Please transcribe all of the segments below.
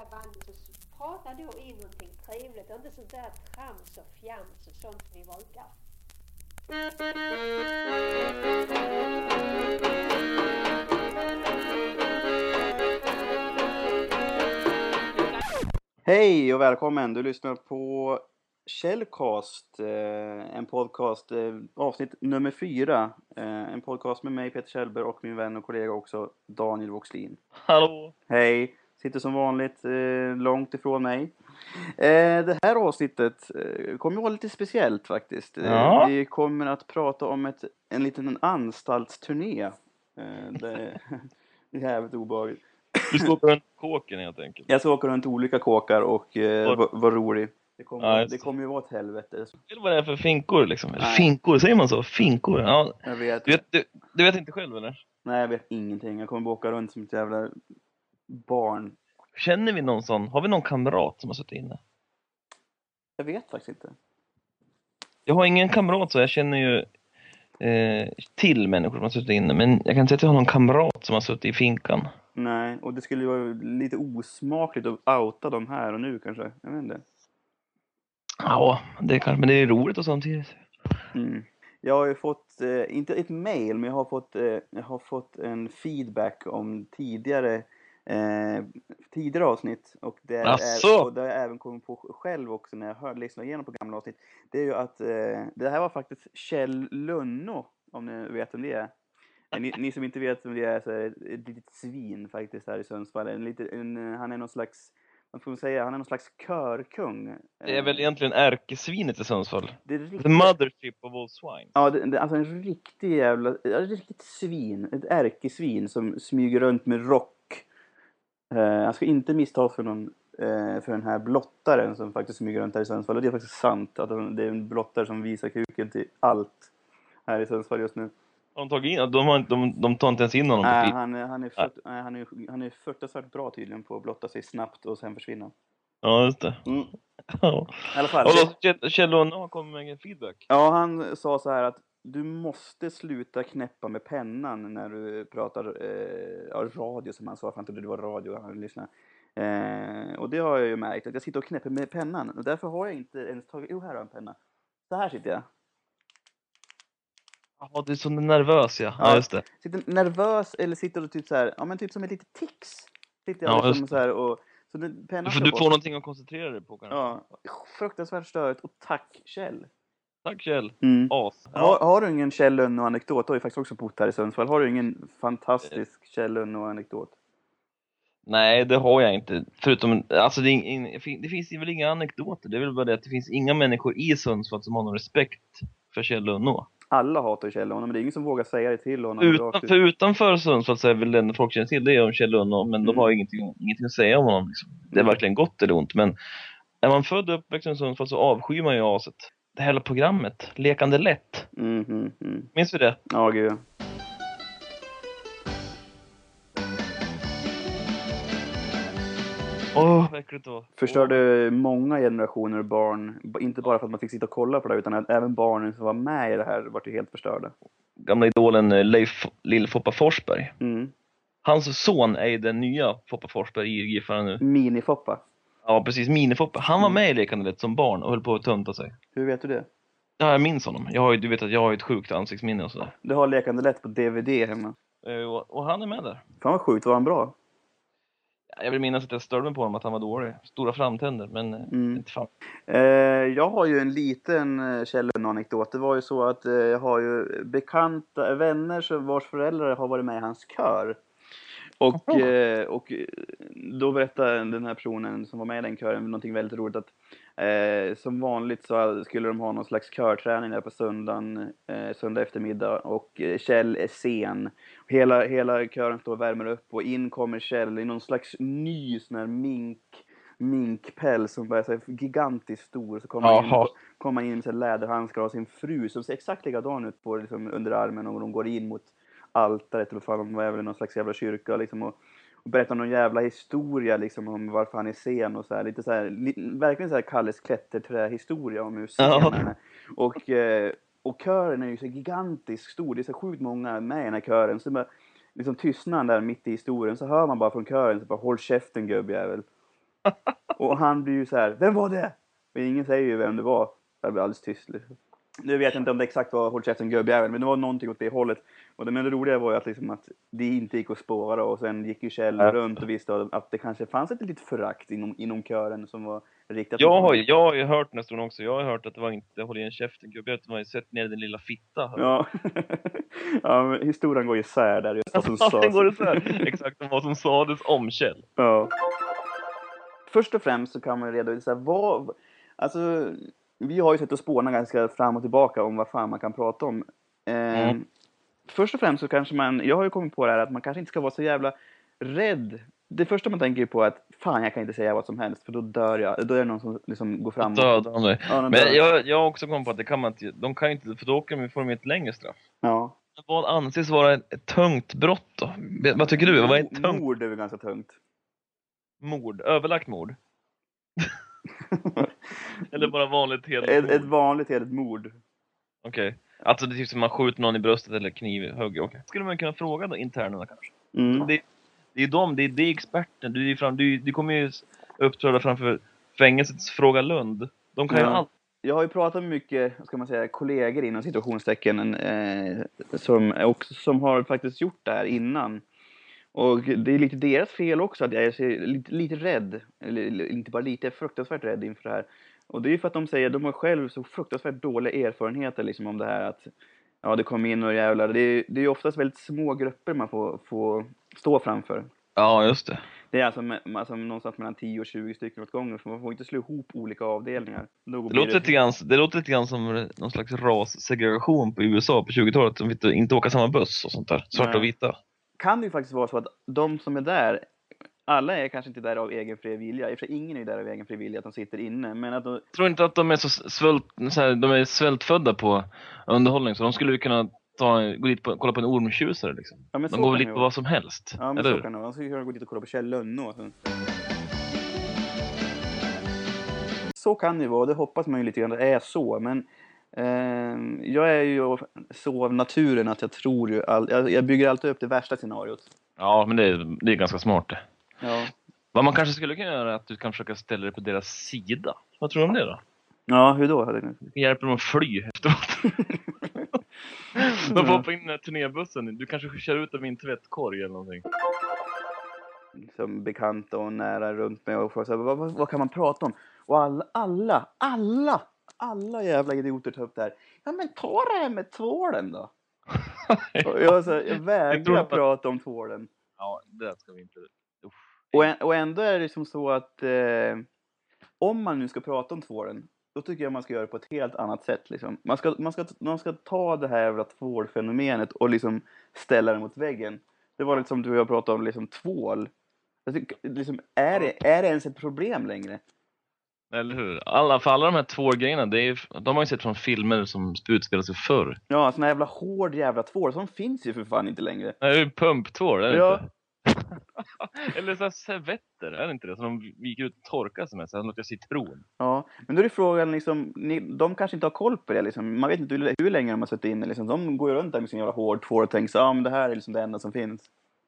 lilla bandet så prata då in någonting trevligt och inte sånt där trams och fjams och sånt som vi brukar. Hej och välkommen! Du lyssnar på Källcast, eh, en podcast, eh, avsnitt nummer fyra. Eh, en podcast med mig Peter Kjellberg och min vän och kollega också Daniel Voxlin. Hallå! Hej! Sitter som vanligt eh, långt ifrån mig. Eh, det här avsnittet eh, kommer att vara lite speciellt faktiskt. Eh, Ja. Vi kommer att prata om ett, en liten anstaltsturné. Eh, det, det är jävligt obehagligt. Du står på den kåken helt enkelt. Jag ska åka runt olika kåkar och eh, Var- vara var rolig. Det kommer, Ja, det kommer ju vara ett helvete. Vet du vad det är för finkor liksom? Eller Nej. finkor, säger man så? Finkor? Ja. Jag vet, Du, vet, du, du vet inte själv eller? Nej, jag vet ingenting. Jag kommer bara åka runt som ett jävla barn. Känner vi någon sån? Har vi någon kamrat som har suttit inne? Jag vet faktiskt inte. Jag har ingen kamrat så jag känner ju eh, till människor som har suttit inne. Men jag kan inte säga att jag har någon kamrat som har suttit i finkan. Nej, och det skulle ju vara lite osmakligt att outa dem här och nu kanske. Jag vet inte. Ja, det kanske, men det är roligt och samtidigt. Mm. Jag har ju fått, eh, inte ett mail, men jag har fått, eh, jag har fått en feedback om tidigare, eh, tidigare avsnitt. Och det, är, och det har jag även kommit på själv också när jag hör, lyssnar igenom på gamla avsnitt. Det är ju att eh, det här var faktiskt Kjell Lunno, om ni vet vem det är. Eh, Ni, ni som inte vet vem det är så är det ett, litet svin faktiskt här i Sundsvall. En lite, en, han är någon slags, vad får man säga, han är någon slags körkung. Det är Eh, väl egentligen ärkesvinet i Sundsvall. det är riktigt- The mothership of all swine. Ja, det, det, alltså en riktig jävla, ett riktigt svin, ett ärkesvin som smyger runt med rock. Eh, jag ska inte misstas för någon, eh, för den här blottaren som faktiskt smyger runt här i Sundsvall. Och det är faktiskt sant att det är en blottare som visar kuken till allt här i Sundsvall just nu. De tagit in? De, har, de, de tar inte ens in honom på Nej, fik. han, är- han, är fört, nej, han, är, han är fruktansvärt bra tydligen på att blotta sig snabbt och sen försvinna. Ja, just det. Mm. Ja. I alla fall. Och då, Kjell- Lunde har kommit med en feedback. Ja, han sa så här att du måste sluta knäppa med pennan när du pratar eh, radio som han sa, för han trodde det var radio han lyssnade. Eh, och det har jag ju märkt, att jag sitter och knäpper med pennan och därför har jag inte ens tagit, jo här har jag en penna. Så här sitter jag. Ja, du är så nervös ja. Ja, Ja. just det. Sitter nervös eller sitter och typ så här, ja men typ som ett litet tics. Sitter jag Ja, liksom så här och, så pennan Du får, du bort. någonting att koncentrera dig på kanske. Ja, fruktansvärt störigt och tack Kjell. Tack Kjell. Mm. As. Har, har du ingen Kjell Lunno anekdot? Du har ju faktiskt också bott här i Sundsvall. Har du ingen fantastisk Kjell Lunno anekdot? Nej, det har jag inte. Förutom, alltså det, ing, det finns väl inga anekdoter. Det är väl bara det att det finns inga människor i Sundsvall som har någon respekt för Kjell Lunno. Alla hatar Kjell Lunno, men det är ingen som vågar säga det till honom. Utan, rakt ut. för utanför Sundsvall så är väl det enda folk känner till det är om Kjell Lunno, men de Mm. har ingenting, ingenting att säga om honom. Liksom. Det är Mm. verkligen gott eller ont, men är man född och uppväxt i Sundsvall så avskyr man ju aset. Det hela programmet, Lekande lätt. Mm, mm, mm. Minns vi det? Ja, gud. Åh, äckligt det var. Förstörde många generationer barn, inte bara för att man fick sitta och kolla på det, utan även barnen som var med i det här vart ju helt förstörda. Gamla idolen eh, Leif Lill-Foppa Forsberg. Mm. Hans son är ju den nya Foppa Forsberg i Giffarna nu. Minifoppa. Ja, precis. Minifoppa. Han var med i Lekande lätt som barn och höll på att tönta sig. Hur vet du det? Ja, jag minns honom. Jag har ju, du vet att jag har ett sjukt ansiktsminne och sådär. Du har Lekande lätt på DVD hemma. Eh, Och, och han är med där. Fan vad sjukt, var han bra? Ja, Jag vill minnas att jag störde mig på honom att han var dålig. Stora framtänder, men eh, Mm. inte fan. Eh, jag har ju en liten eh, Kjell anekdot Det var ju så att eh, jag har ju bekanta, vänner vars föräldrar har varit med i hans kör. Och, eh, och eh, då berättade den här personen som var med i den kören någonting väldigt roligt att eh, som vanligt så skulle de ha någon slags körträning där på söndagen, eh, söndag eftermiddag och eh, Kjell är sen. Hela, hela kören står och värmer upp och in kommer Kjell i någon slags ny sån här mink minkpäls som är så här gigantiskt stor. Så kommer han in, han in med läderhandskar och sin fru som ser exakt likadan ut på liksom, under armen och de går in mot altaret eller vad fan var väl i någon slags jävla kyrka liksom och, och berättar någon jävla historia liksom om varför han är sen och så här lite så här, li, verkligen så här Kalles klätterträ historia om hur Ja. Och, eh, och kören är ju så gigantiskt stor, det är så sjukt många med i den här kören. Så bara, liksom tystnar han där mitt i historien så hör man bara från kören så bara håll käften gubbjävel. Och han blir ju så här, vem var det? Och ingen säger ju vem det var. Det blir alldeles tyst. Liksom. Nu vet jag inte om det exakt var Håll käften gubbjävel, men det var någonting åt det hållet. Och det, men det roliga var ju att, liksom att det inte gick att spåra och sen gick ju Kjell Ja. runt och visste att det kanske fanns ett litet förakt inom, inom kören som var riktat Jag har, jag har ju hört nästan också, jag har hört att det var inte håll igen käften gubbe, utan det var ju sätt ner din lilla fitta. Ja. ja, men historien går ju isär där just vad som Ja, det går här. Exakt vad som sades om Kjell. Ja. Först och främst så kan man ju redovisa vad... Alltså, vi har ju sett och spåna ganska fram och tillbaka om vad fan man kan prata om. Eh, Mm. Först och främst så kanske man... Jag har ju kommit på det här att man kanske inte ska vara så jävla rädd. Det första man tänker ju på är att fan, jag kan inte säga vad som helst för då dör jag. Då är det någon som liksom går fram och... Dödade han dig. Ja, den dör. Men jag, jag har också kommit på att det kan man inte, de kan ju inte, för då åker de, får de ett längre straff. Ja. Vad anses vara ett, tungt brott då? Vad tycker du? Vad är ett tungt Mord är väl ganska tungt. mord? Överlagt mord? Eller bara vanligt ett, hederligt ett mord? vanligt heligt mord. Okej. Alltså det är typ som man skjuter någon i bröstet eller knivhugger, okej. Skulle man kunna fråga då internerna kanske? Mm. Det, det är de, det är det experten. Du, är fram, du, du kommer ju uppträda framför fängelsets Fråga Lund. De kan ju Ja. allt. Jag har ju pratat med mycket, ska man säga, kollegor inom situationstecken eh, som, också, som har faktiskt gjort det här innan. Och det är lite deras fel också att jag är lite, lite rädd, eller inte bara lite, jag är fruktansvärt rädd inför det här. Och det är ju för att de säger att de har själv så fruktansvärt dåliga erfarenheter liksom om det här att ja, det kommer in några jävlar. Det är, det är ju oftast väldigt små grupper man får, får stå framför. Ja, just det. Det är alltså, med, alltså någonstans mellan 10 och 20 stycken åt gången, för man får inte slå ihop olika avdelningar. Då Det låter, lite grann, det låter lite grann som någon slags rassegregation på USA på 20-talet. De fick inte åka samma buss och sånt där. Svarta och vita. Kan det ju faktiskt vara så att de som är där, alla är kanske inte där av egen fri vilja. I och för sig ingen är ju där av egen fri vilja att de sitter inne. Men att de, Jag tror inte att de är så svält, så här, de är svältfödda på underhållning så de skulle ju kunna ta, gå dit på, kolla på en ormtjusare liksom. ja, De går väl dit på vad som helst. Ja, men eller så hur? kan vara. De skulle kunna gå dit och kolla på Kjell Lönnå. och så. Kan det ju vara. Det hoppas man ju lite grann att det är så. Men jag är ju så av naturen att jag tror ju... All, jag, bygger alltid upp det värsta scenariot. Ja, men det är, det är ganska smart det. Ja, Vad man kanske skulle kunna göra är att du kan försöka ställa dig på deras sida. Vad tror du om det då? ja hur då? hade? Du hjälper dem att fly efteråt. De får hoppa in i den här turnébussen. Du kanske kör ut dem i en tvättkorg eller någonting. som bekanta och nära runt mig och frågar vad, vad, vad kan man prata om? Och alla, alla, alla, alla jävla idioter tar upp det här. Ja men ta det här med tvålen då. Jag, så jag vägrar att- prata om tvålen. Ja, det ska vi inte... Uff. Och, ä- och ändå är det som så att eh, om man nu ska prata om tvålen, då tycker jag man ska göra det på ett helt annat sätt. Liksom. Man, ska, man, ska, man ska ta det här jävla tvålfenomenet och liksom ställa det mot väggen. Det var lite som du och jag pratade om, liksom tvål. Tycker, liksom, är, det, är det ens ett problem längre? Eller hur? Alla, för alla de här två grejerna, det är, de har ju sett från filmer som utspelar sig förr. Ja, sån här jävla hård jävla tvål, som finns ju för fan inte längre. Det är ju pumptvål, är det Ja. inte? Eller så servetter, är det inte det? Som de viker ut och torkar sig med, så här luktar citron. Ja, men då är det frågan liksom, ni, de kanske inte har koll på det liksom. Man vet inte hur, hur länge de har suttit inne liksom. De går ju runt där med sin jävla hård tvål och tänker så, ja men det här är liksom det enda som finns.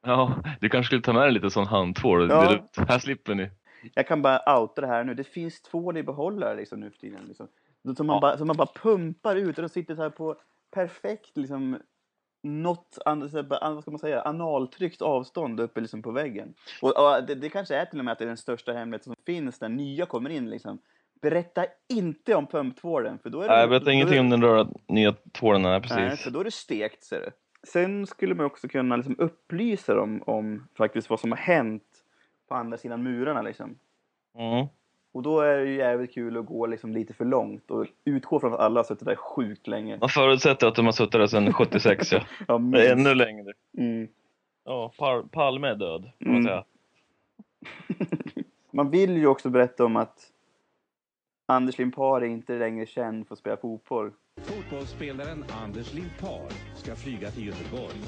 Ja, du kanske skulle ta med dig lite sån handtvål Ja. Här slipper ni. Jag kan bara outa det här nu, det finns tvål i behållare liksom nu för tiden. Liksom. Som, man Ja. bara, som man bara pumpar ut och de sitter så här på perfekt liksom något, vad ska man säga, analtryckt avstånd uppe liksom på väggen. Och, och det, det kanske är till och med att det är den största hemligheten som finns när nya kommer in liksom. Berätta inte om pumptvålen för då är det... Nej, är ingenting om den röda nya tvålen här, Nej, precis. för då är det stekt ser du. Sen skulle man också kunna liksom upplysa dem om faktiskt vad som har hänt på andra sidan murarna liksom. Mm. Och då är det ju jävligt kul att gå liksom lite för långt och utgå från att alla har suttit där sjukt länge. Man förutsätter att de har suttit där sedan 76, ja. Ja, Det är ännu längre. mm. Ja, Pal- Palme är död, kan man Mm. säga. Man vill ju också berätta om att Anders Limpar är inte längre känd för att spela fotboll. Fotbollsspelaren Anders Limpar ska flyga till Göteborg.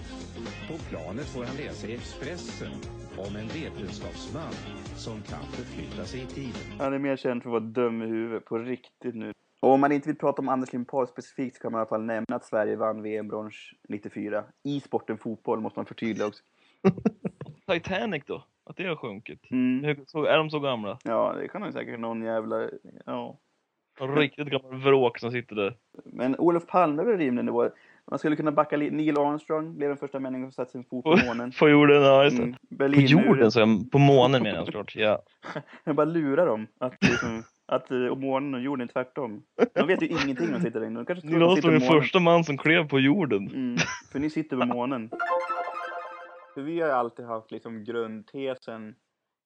På planet får han läsa i Expressen om en vetenskapsman som kan förflytta sig i tiden. Han är mer känd för att vara dum i huvudet, på riktigt nu. Och om man inte vill prata om Anders Limpar specifikt så kan man i alla fall nämna att Sverige vann VM-brons 94. I sporten fotboll måste man förtydliga också. Titanic då? Att det har sjunkit. Mm. Hur- så- Är de så gamla? Ja, det kan nog säkert någon jävla... Ja. En riktigt gammal vråk som sitter där. Men Olof Palme är väl rimlig nivå. Man skulle kunna backa Neil Armstrong blev den första människan som satte sin fot på månen. På jorden, ja just det. Mm. På jorden, så jag, på månen menar jag såklart. Ja. Jag bara lurar dem. Att, liksom, att eh, och månen och jorden är tvärtom. De vet ju ingenting när de sitter där inne. De kanske tror Neil att de sitter Armstrong är månen. första man som klev på jorden. Mm, för ni sitter på månen. För vi har ju alltid haft liksom grundtesen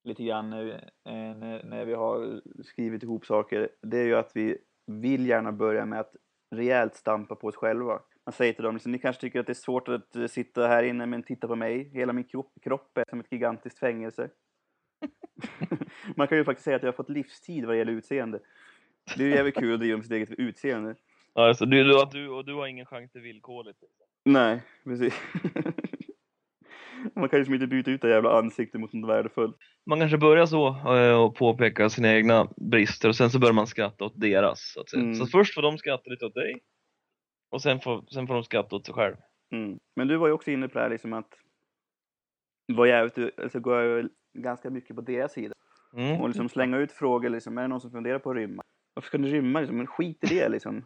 lite grann när, eh, när, när vi har skrivit ihop saker. Det är ju att vi vill gärna börja med att rejält stampa på oss själva. Man säger till dem, liksom, ni kanske tycker att det är svårt att eh, sitta här inne men titta på mig. Hela min kropp, kropp är som ett gigantiskt fängelse. Man kan ju faktiskt säga att jag har fått livstid vad det gäller utseende. Det är ju jävligt kul att driva om sitt eget utseende. Ja, det. Du, du, och du har ingen chans till villkorligt. Nej, precis. Man kan ju liksom inte byta ut det jävla ansiktet mot något värdefullt. Man kanske börjar så eh, och påpeka sina egna brister och sen så börjar man skratta åt deras. Så. Mm. så först får de skratta lite åt dig och sen får, sen får de skratta åt sig själv. Mm. Men du var ju också inne på det här liksom att vara jävligt, alltså gå över ganska mycket på deras sida. Mm. Och liksom slänga ut frågor liksom, är det någon som funderar på att rymma? Varför ska du rymma liksom? Men skit i det liksom.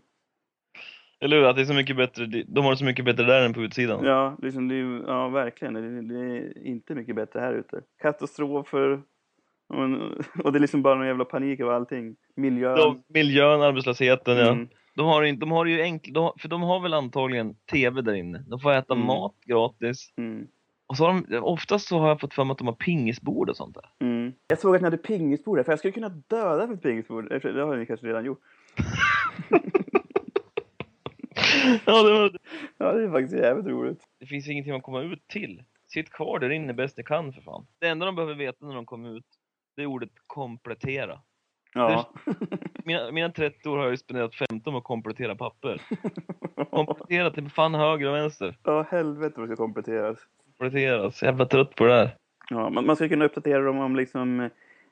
Eller hur? Att det är så mycket bättre, de har det så mycket bättre där än på utsidan. Ja, liksom, det är, ja verkligen. Det, det är inte mycket bättre här ute. Katastrofer. Och, det är liksom bara någon jävla panik över allting. Miljön. De, miljön, arbetslösheten, ja. Mm. De har, inte, de har ju enkelt, för de har väl antagligen TV där inne. De får äta Mm. mat gratis. Mm. Och så har de, oftast så har jag fått för mig att de har pingisbord och sånt där. Mm. Jag såg att ni hade pingisbord här, för jag skulle kunna döda för ett pingisbord. Det har ni kanske redan gjort. ja, det, var, Ja, det är faktiskt jävligt roligt. det finns ingenting att komma ut till. Sitt kvar där inne bäst ni kan för fan. Det enda de behöver veta när de kommer ut, det är ordet komplettera. Ja. Mina, mina 30 år har jag ju spenderat 15 med att komplettera papper. Komplettera till fan höger och vänster. ja, helvete vad det ska kompletteras. Kompletteras. Jävla trött på det där. Ja, man, man ska kunna uppdatera dem om liksom,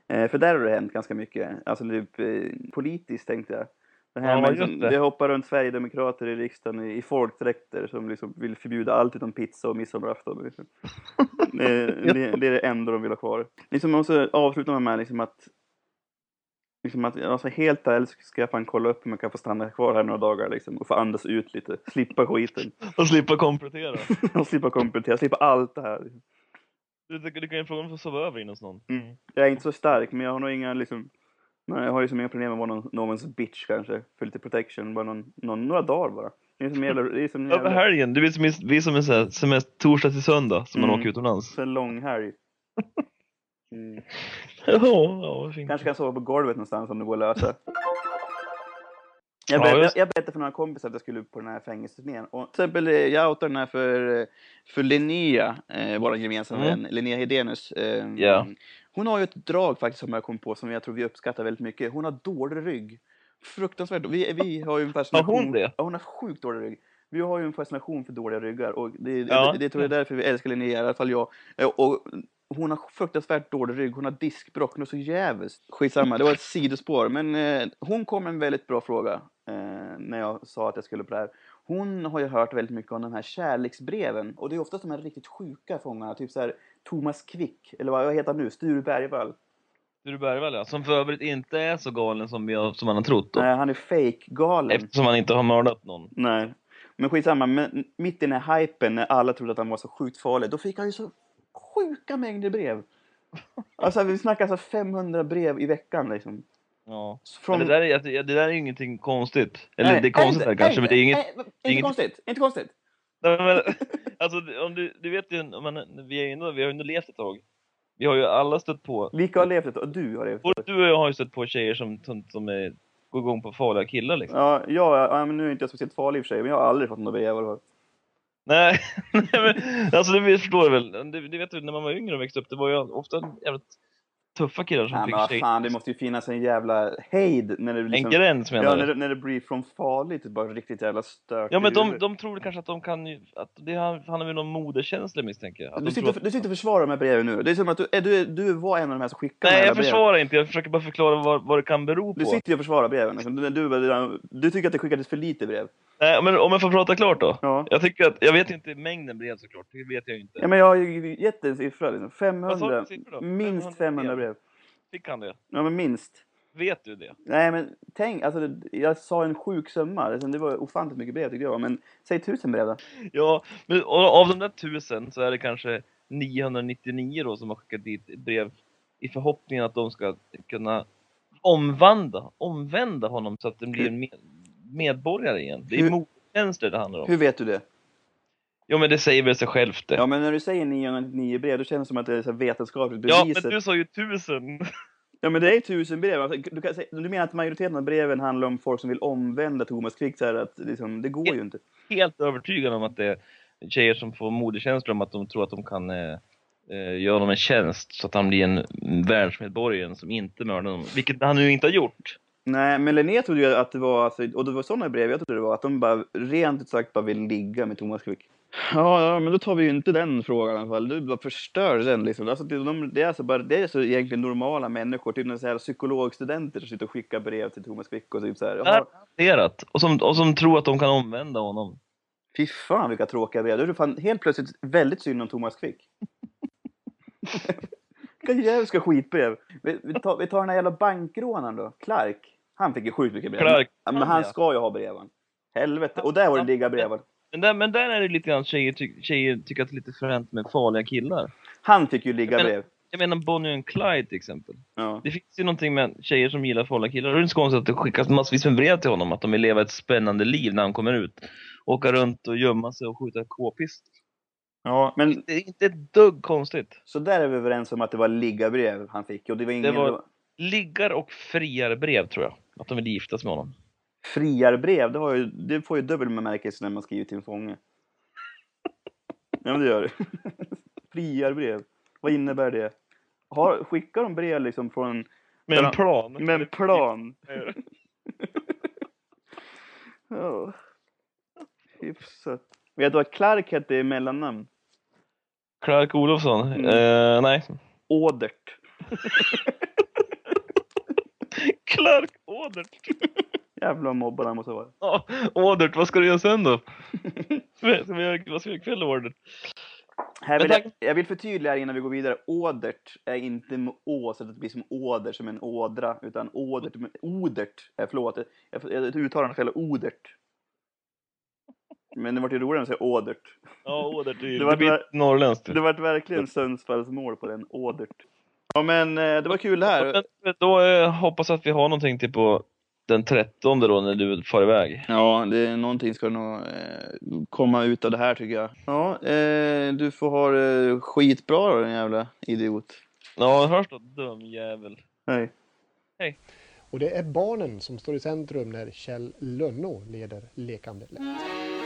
eh, för där har det hänt ganska mycket. Alltså typ eh, politiskt tänkte jag. Det, här Ja, med, liksom, det. det hoppar runt Sverigedemokrater i riksdagen i, i folkdräkter som liksom vill förbjuda allt utom pizza och midsommarafton. Liksom. det, det, det är det enda de vill ha kvar. Liksom, man måste avsluta med liksom att Liksom att, alltså helt ärligt så ska jag fan kolla upp om jag kan få stanna kvar här några dagar liksom, och få andas ut lite. Slippa skiten. Och slippa komplettera. och slippa komplettera, slippa allt det här. Du, du, du kan ju fråga om du får sova över in hos någon. Mm. Jag är inte så stark, men jag har nog inga liksom... Nej, jag har ju som inga problem med att vara någon, någons bitch kanske. För lite protection, bara någon, någon, några dagar bara. Det är som jävla... Det är som en Över jävla helgen, du vet som, vi är som en sån här semester, torsdag till söndag som man Mm. åker utomlands. så en lång helg. Mm. Vad fint. Kanske kan sova på golvet någonstans om det går att lösa. Jag, Ja, berättade, just- jag berättade för några kompisar att jag skulle upp på den här fängelseturnén. Och till exempel, eh, jag outade den här för, eh, för Linnea, eh, vår gemensamma Mm. vän, Linnea Hedenius. Eh, Ja. Hon har ju ett drag faktiskt som jag kom på som jag tror vi uppskattar väldigt mycket. Hon har dålig rygg. Fruktansvärt. Vi, vi har ju en fascination. Har hon det? Ja, hon har sjukt dålig rygg. Vi har ju en fascination för dåliga ryggar och det, Ja. det, det tror jag är därför vi älskar Linnea, i alla fall jag. Eh, Och hon har fruktansvärt dålig rygg, hon har diskbråck, något så jävligt. Skitsamma, det var ett sidospår. Men eh, hon kom med en väldigt bra fråga eh, när jag sa att jag skulle på det här. Hon har ju hört väldigt mycket om de här kärleksbreven. Och det är oftast de här riktigt sjuka fångarna, typ så här Thomas Quick, eller vad vad heter han nu? Sture Bergvall. Sture Bergvall ja, som för övrigt inte är så galen som, har, som man har trott då. Nej, han är fake-galen. Eftersom han inte har mördat någon. Nej. Men skitsamma, men mitt i den här hypen när alla trodde att han var så sjukt farlig, då fick han ju så sjuka mängder brev. Alltså vi snackar alltså 500 brev i veckan liksom. Ja. Från... Men det där, är, det där är ingenting konstigt. Eller Nej, det är konstigt här kanske, nej, men det är inget... nej, Inte inget- konstigt, inte konstigt. Nej, men, alltså, om du, du vet ju, man, vi, är ändå, vi har ju ändå levt ett tag. Vi har ju alla stött på, Vilka har levt ett och du har levt ett du och jag har ju stött på tjejer som, som, som är, går igång på farliga killar liksom. Ja, ja, ja, men nu är inte jag speciellt farlig i och för sig, men jag har aldrig fått några brev. Nej, nej men, alltså det förstår du väl. Det, det vet du, när man var yngre och växte upp, det var ju ofta en jävligt tuffa killar som Ja, men fick vad fan, det måste ju finnas en jävla hejd när det En liksom... gräns menar Ja, du? när det, när det blir från farligt till bara riktigt jävla stört. Ja men de, de tror kanske att de kan ju, att det han, han har väl någon moderkänsla misstänker jag. Att Du sitter, att- du sitter och försvarar de här breven nu. Det är som att du, du, du var en av de här som skickade de Nej jag försvarar inte, jag försöker bara förklara vad, vad det kan bero på. Du sitter ju och försvarar breven. liksom. Du, du, du, tycker att det skickades för lite brev. Nej men om jag får prata klart då. Ja. Jag tycker att, jag vet inte mängden brev såklart, det vet jag inte. Ja, men jag har ju gett en siffra. Liksom. Vad sa du 500. för siffra då? Minst 500 brev. Fick han det? Ja, men minst. Vet du det? Nej, men tänk, alltså, jag sa en sjuk summa. Det var ofantligt mycket brev tycker jag. Men säg tusen brev då. Ja, men av de där tusen så är det kanske 999 då som har skickat dit brev i förhoppningen att de ska kunna omvandla, omvända honom så att den blir en med, medborgare igen. Det är mottjänster det handlar om. Hur vet du det? Jo men det säger väl sig självt det. Ja, men när du säger 999 brev, då känns det som att det är så vetenskapligt Ja, bevisat. men du sa ju tusen. Ja, men det är tusen brev. Alltså, du, kan, du menar att majoriteten av breven handlar om folk som vill omvända Thomas Quick? Så här, att liksom, det går ju inte. Helt övertygad om att det är tjejer som får modekänslor om att de tror att de kan eh, eh, göra honom en tjänst så att han blir en världsmedborgare som inte mördar honom. Vilket han nu inte har gjort. Nej, men Linné trodde ju att det var, alltså, och det var sådana brev jag trodde det var, att de bara rent ut sagt bara vill ligga med Thomas Quick. Ja, ja, men då tar vi ju inte den frågan i alla fall. Du bara förstör den liksom. Alltså, det, de, det är alltså bara, det är så egentligen normala människor, typ så här psykologstudenter som sitter och skickar brev till Thomas Quick och typ så här. Jaha, Garanterat. Och som, och som tror att de kan omvända honom. Fy fan vilka tråkiga brev. Då är fan helt plötsligt väldigt synd om Thomas Quick. Vilka jävla skitbrev. Vi, vi, tar, vi tar den här jävla bankrånaren då. Clark. Han fick ju sjukt mycket brev. Clark, men, han, ska ju ha breven. Helvete. Och där var det ligga brev. Men där, men där är det lite grann tjejer, ty, tjejer tycker att det är lite fränt med farliga killar. Han fick ju ligga Jag menar- brev. Jag menar Bonnie och Clyde till exempel. Ja. Det finns ju någonting med tjejer som gillar farliga killar. Det är inte så konstigt att det skickas massvis med brev till honom. Att de vill leva ett spännande liv när han kommer ut. Åka runt och gömma sig och skjuta k-pistol. ja, men Det är inte ett dugg konstigt. så där är vi överens om att det var ligga brev han fick. Och det var ingen Det var- Liggar och friar brev tror jag. Att de vill giftas med honom. Friarbrev. Det, har ju, det får ju dubbel bemärkelse när man skriver till en fånge. Ja, men det gör det. friarbrev. Vad innebär det? Har, skickar de brev liksom från Med en plan. med en plan? Ja. Hyfsat. Vet du vad Clark hette i mellannamn? Clark Olofsson? Mm. Eh, nej. Ådert. Clark Ådert. Jävla han måste vara. Ja, Ådert, vad ska du göra sen då? Vi, ska vi göra, vad ska vi göra ikväll Ådert? Här vill jag, jag vill förtydliga innan vi går vidare. Ådert är inte med å så att det blir som åder, som en ådra. Utan ådert, men odert. Eh, förlåt, jag, jag uttalar fel. Odert. Men det vart ju roligare att säga ådert. Ja, Ådert, det, Det det, var- norrländskt. Det vart verkligen Sundsvalls mål på den. Ådert. Ja men eh, det var kul det här. Men då eh, hoppas jag att vi har någonting till på den 13 då när du far iväg. Ja, det är någonting ska nog eh, komma ut av det här tycker jag. Ja, eh, du får ha det skitbra då din jävla idiot. Ja, hörs då, dum jävel. Hej. Och det är barnen som står i centrum när Kjell Lönnå leder Lekande lätt.